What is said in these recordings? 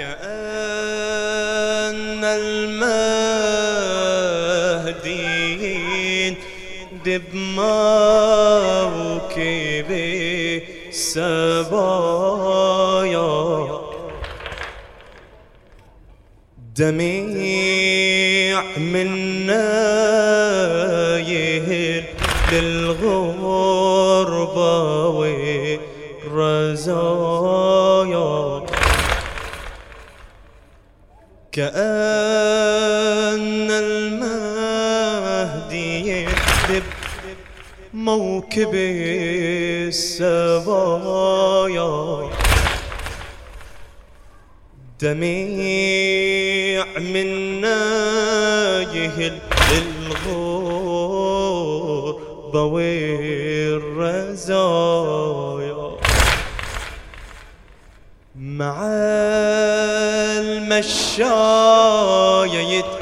كأن المهديين دب موكب السبايا. دميع يكذب موكب السبايا دميع منا يهل الغربة والرزايا. مع المشاية يتعنى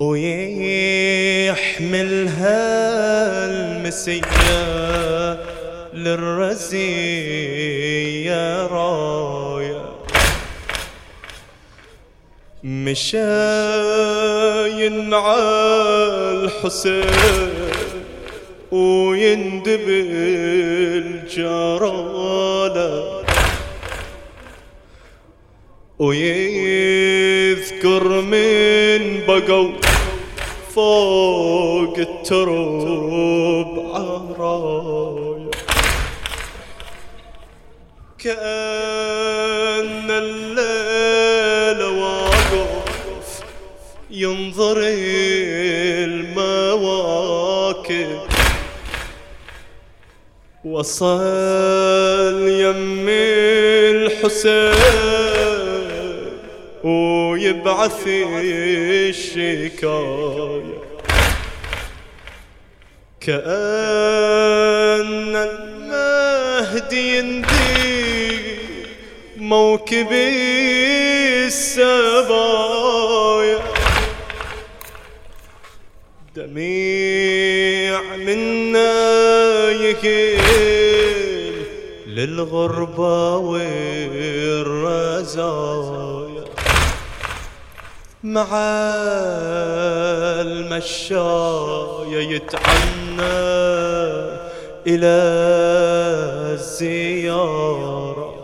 ويحملها المسيا للرزية راية مشى ينعى الحسين ويندب الجرالة. ويذكر من بقوا فوق الترب عرايا كأن الليل واقف ينظر المواكب وصل يم الحسين. ويبعث الشكاية. كأن المهدي يندي موكب السبايا. دميع منا يهيل للغربة والرزايا. مع المشاية يتعنى إلى الزيارة.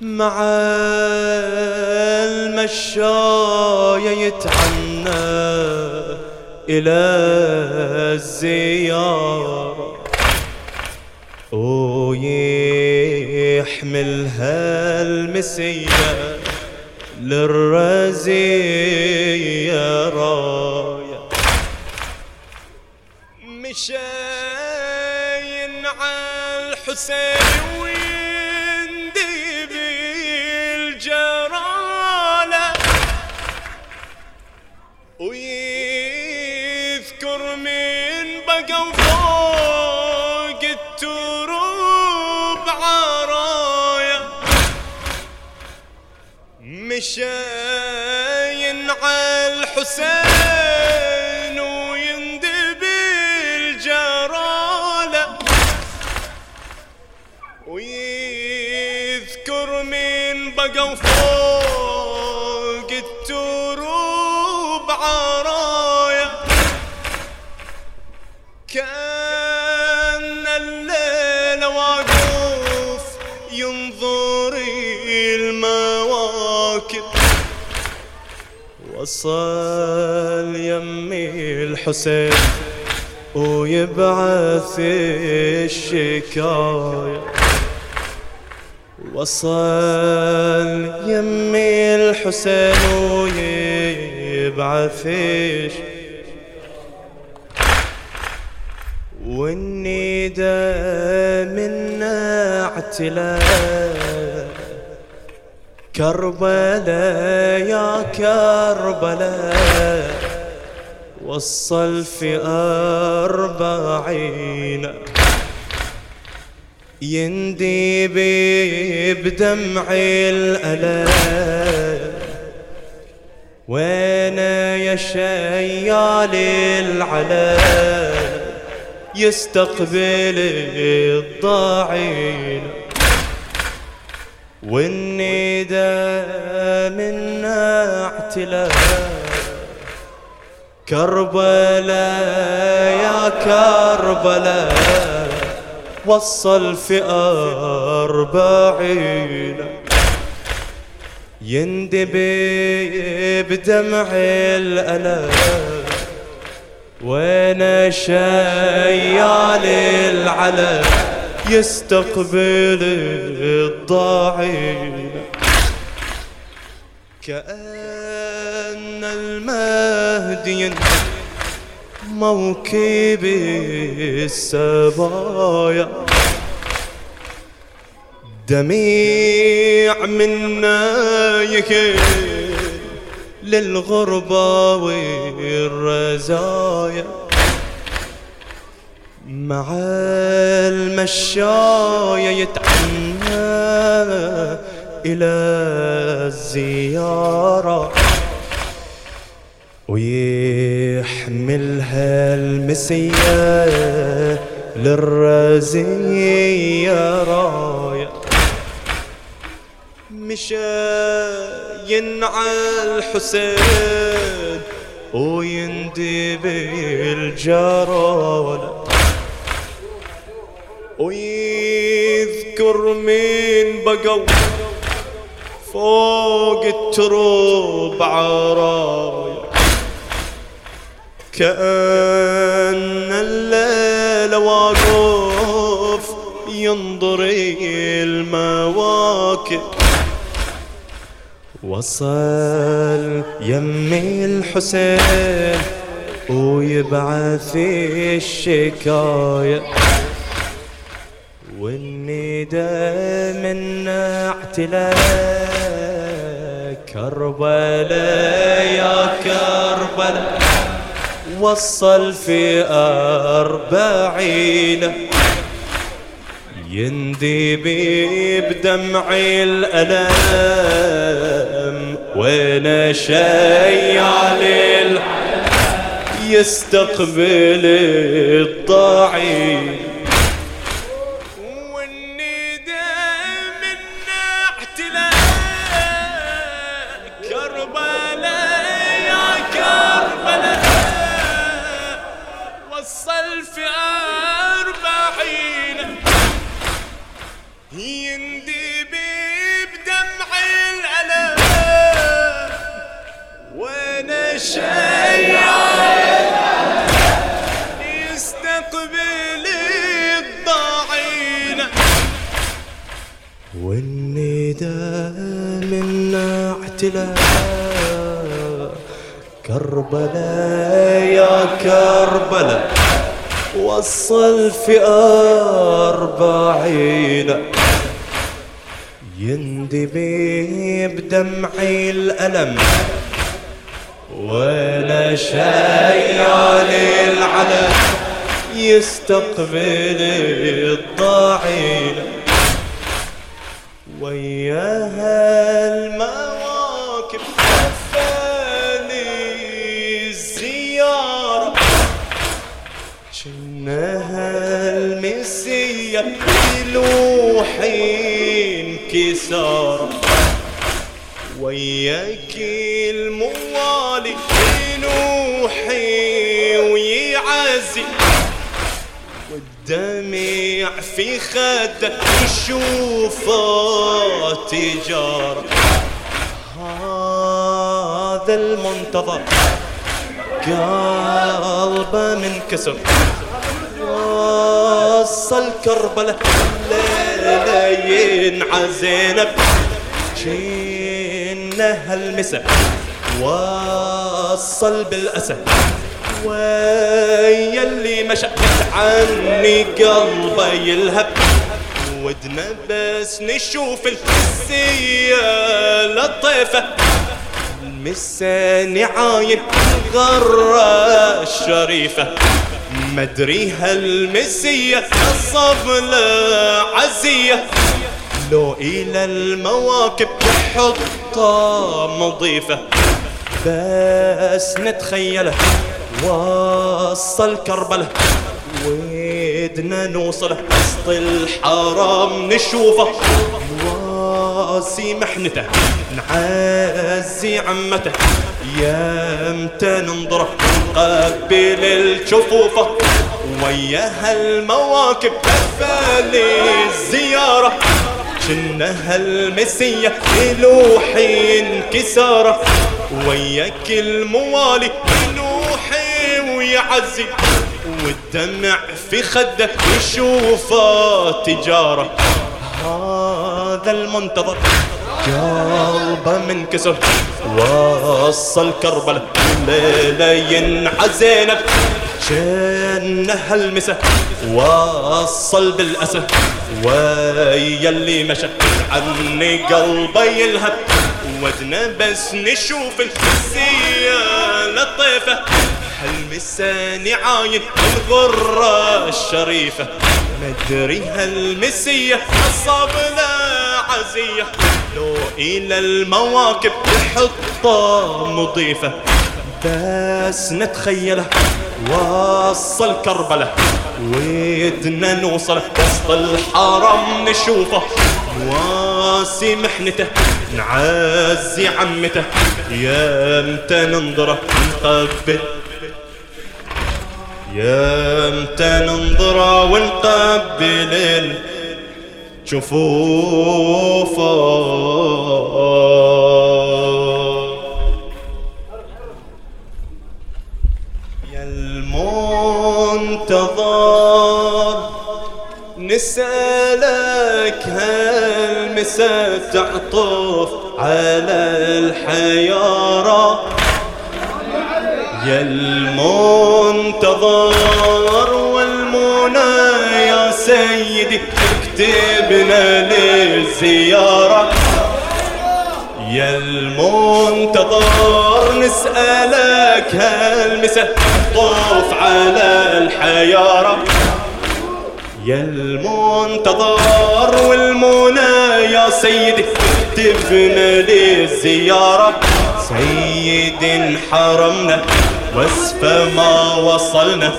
مع المشاية يتعنى إلى الزيارة. ويحملها المسيا للرزية راية مشاين على الحسين ويندي ويذكر من بقى فوق التروب مشاين على الحسين ويندب الجرالة ويذكر من بقى فوق التروب عرايا. كأن الليل واقف ينظر المواكب وصل يمي الحسين ويبعث الشكاية. وصل يمي الحسين ويبعث الشكاية والندى منا اعتلاء كربلاء يا كربلاء وصل في أربعين. يندي بي بدمع الألام وين يا شيال العلام يستقبل الضاعين. والنداء منا اعتلاء. كربلاء يا كربلاء وصل في أربعين. يندبي بدمع الألم وين شيال العلم؟ يستقبل الضاعين كأن المهدي موكب السبايا. دميع منا يكل للغربة والرزايا. مع المشاية يتعنى إلى الزيارة ويحملها المسية للرزية راية. مشى ينعى الحسين ويندي بالجرالة ويذكر مين بقوا فوق التروب عرايا. كأن الليل واقف ينظري المواكب وصل يمي الحسين ويبعث الشكاية. والنداء من اعتلاء كربلاء يا كربلاء وصل في أربعين. يندبي بدمع الألم وين شيال يستقبل الضعيف الابتلاء كربلاء يا كربلاء وصل في أربعين. يندبي بدمعي الألم ولا شيال العلم. يستقبل الضاعين. وياها الماء المسية لوحين كسار. وياك الموالي ينوحي ويعزي. والدمع في خده يشوفه تجار هذا المنتظر قلبه منكسر وصل كربلة ليلة ينعى زينب جينا هالمسا. وصل بالأسد ويا اللي مشى. عني قلبه يلهب. ودنا بس نشوف الحسية لطيفة. المسا نعاين غرة الشريفة مدري هالمسية الصبلة عزية. لو إلى المواكب تحطها مضيفة بس نتخيله وصل كربلة ودنا نوصل وسط الحرم نشوفه. واسي محنته نعزي عمته. يمتى ننظره نقبل الجفوفه وياها المواكب لفالي الزيارة. شنها المسية يلوحي انكسارة. وياك الموالي يلوحي ويعزي. والدمع في خده يشوفه تجارة. هذا المنتظر. قلبه منكسر وصل كربلة ليلة ينعزينب شن هالمسة وصل بالأسى. ويا اللي مشى. عني قلبي يلهب. ودنا بس نشوف الحسية لطيفة هالمسة نعاين الغرة الشريفة؟ مدري هالمسية الصبلة عزية. لو إلى المواكب تحطه مضيفة. بس نتخيله وصل كربلة. ودنا نوصل وسط الحرم نشوفه. واسي محنته نعزي عمته. يمتى ننظره نقبل يمتى ننظره ونقبل شفوفه يا المنتظر نسألك هل مسا تعطف على الحيارة. يا المنتظر والمنى يا سيدي اكتبنا للزيارة. يا المنتظر نسألك هل مسا طوف على الحيارة. يا المنتظر والمنى يا سيدي اكتبنا للزيارة. سيد حرمنا وسف ما وصلنا.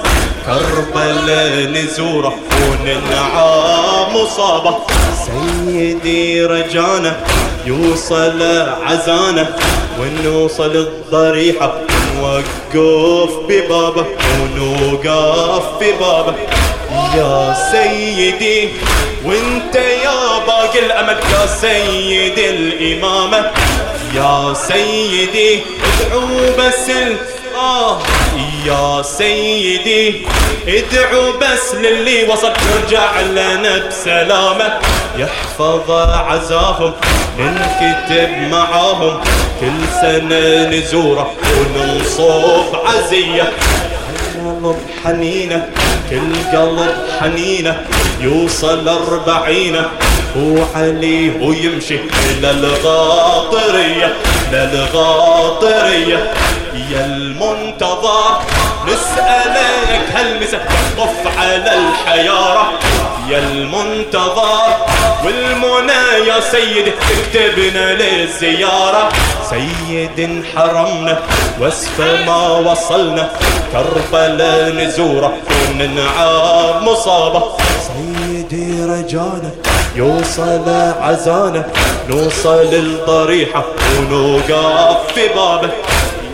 كربلاء نزوره وننعى مصابة سيدي رجانا يوصل عزانا. ونوصل الضريحة نوقف ببابه. ونوقف ببابه. يا سيدي وانت يا باقي الامل يا سيد الإمامة. يا سيدي ادعو بس. آه. يا سيدي ادعو بس للي وصل. يرجع لنا بسلامة. يحفظ عزاهم ننكتب معاهم. كل سنة نزوره وننصب عزية. قلب حنينة كل قلب حنينة. يوصل أربعينة هو علي ويمشي للغاطرية للغاطرية يا المنتظر نسألك هل مسقف على الحيارة؟ يا المنتظر والمنى يا سيدي اكتبنا للزيارة. سيد حرمنا وسف ما وصلنا. كربلاء نزورة وننعى مصابة. سيدي رجانا يوصل عزانا نوصل الضريحة ونوقف في بابه.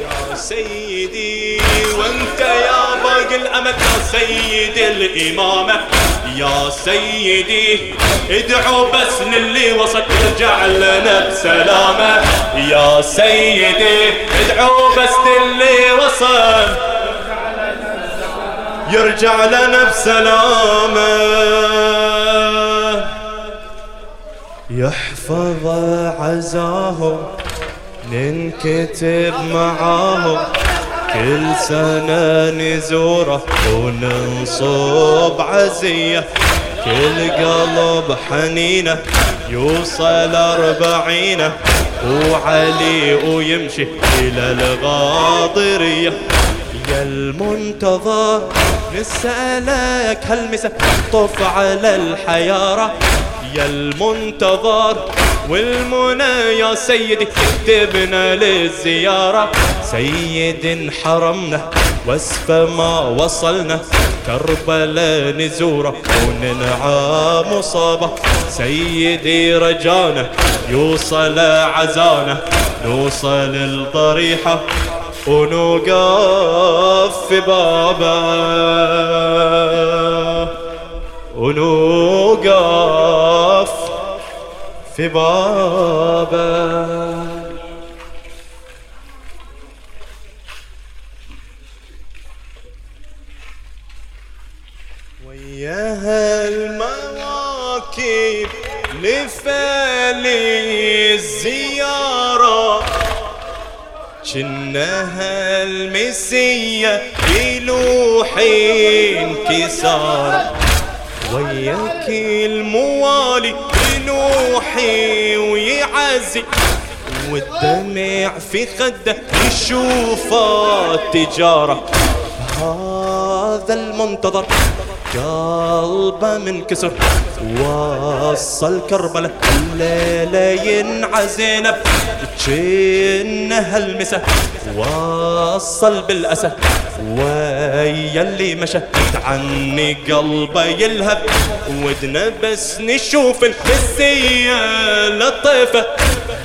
يا سيدي وانت يا باقي الأمل يا سيد الإمامة. يا سيدي ادعو بس للي وصل يرجع لنا بسلامة. يا سيدي ادعو بس للي وصل يرجع لنا بسلامة. يحفظ عزاهم ننكتب معاهم. كل سنة نزوره وننصب عزية. كل قلب حنينة يوصل أربعينة وعلي ويمشي إلى الغاضرية. يا المنتظر نسألك هل مسك طف على الحيارة؟ يا المنتظر والمنى يا سيدي كتبنا للزيارة. سيد حرمنا واسفة ما وصلنا. كربلاء نزوره وننعى مصابة. سيدي رجانا يوصل عزانا. نوصل الضريحة ونوقف في بابه ونوقف في بابه وياها المواكب لفالي الزيارة. جنها المسية بلوحي انكسار. وياك الموالي ينوحي ويعزي. والدمع في خده يشوفه تجارة. هذا المنتظر. قلبه منكسر وصل كربلة. الليلة ينعزينب جنها المسا وصل بالأسى ويا اللي مشى. عني قلبه يلهب ودنا بس نشوف المسية لطيفة.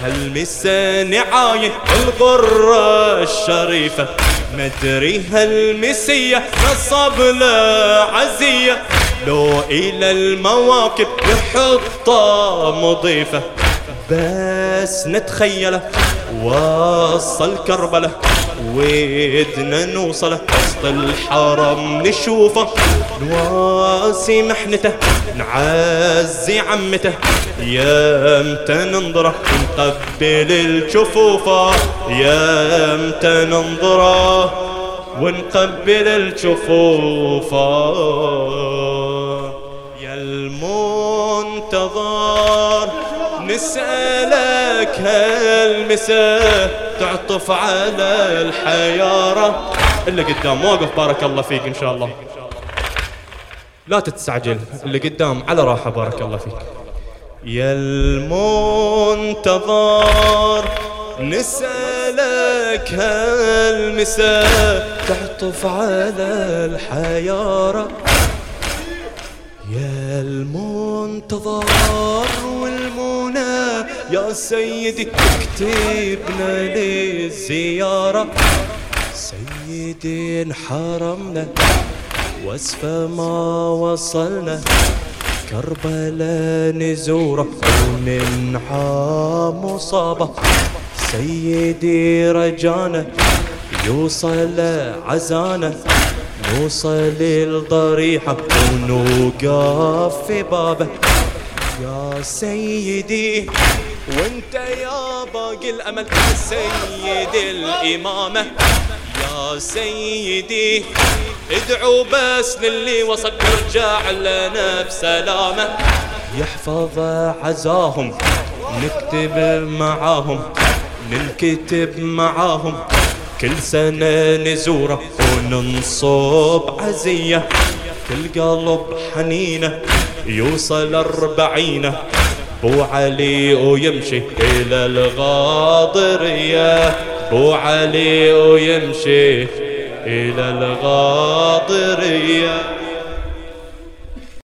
هالمسا نعاين الغرة الشريفة. مدري هالمسية نصب له عزية لو إلى المواكب يحطه مضيفة. بس نتخيله وصل كربلة. ودنا نوصله وسط الحرم نشوفه. نواسي محنته نعزي عمته. يا متى ننظره نقبل الجفوفة. يا متى ننظره ونقبل الجفوفه يا المنتظر نسألك هالمساء تعطف على الحيارة اللي قدام واقف بارك الله فيك إن شاء الله. لا تتسعجل اللي قدام على راحة بارك الله فيك. يا المنتظر نسألك هالمساء تعطف على الحيارة. يا المنتظر والمنى يا سيدي اكتبنا للزيارة. سيدي انحرمنا واسفة ما وصلنا. كربلاء نزوره وننعى مصابة. سيدي رجانا يوصل عزانا نوصل الضريحة ونوقف في بابه. يا سيدي وانت يا باقي الأمل سيد الإمامة. يا سيدي ادعوا بس للي وصل يرجع لنا بسلامة. يحفظ عزاهم نكتب معاهم. ننكتب معاهم كل سنة نزورة وننصب عزية كل قلب حنينة يوصل أربعينة بو علي ويمشي إلى الغاضرية بو علي ويمشي إلى الغاضرية.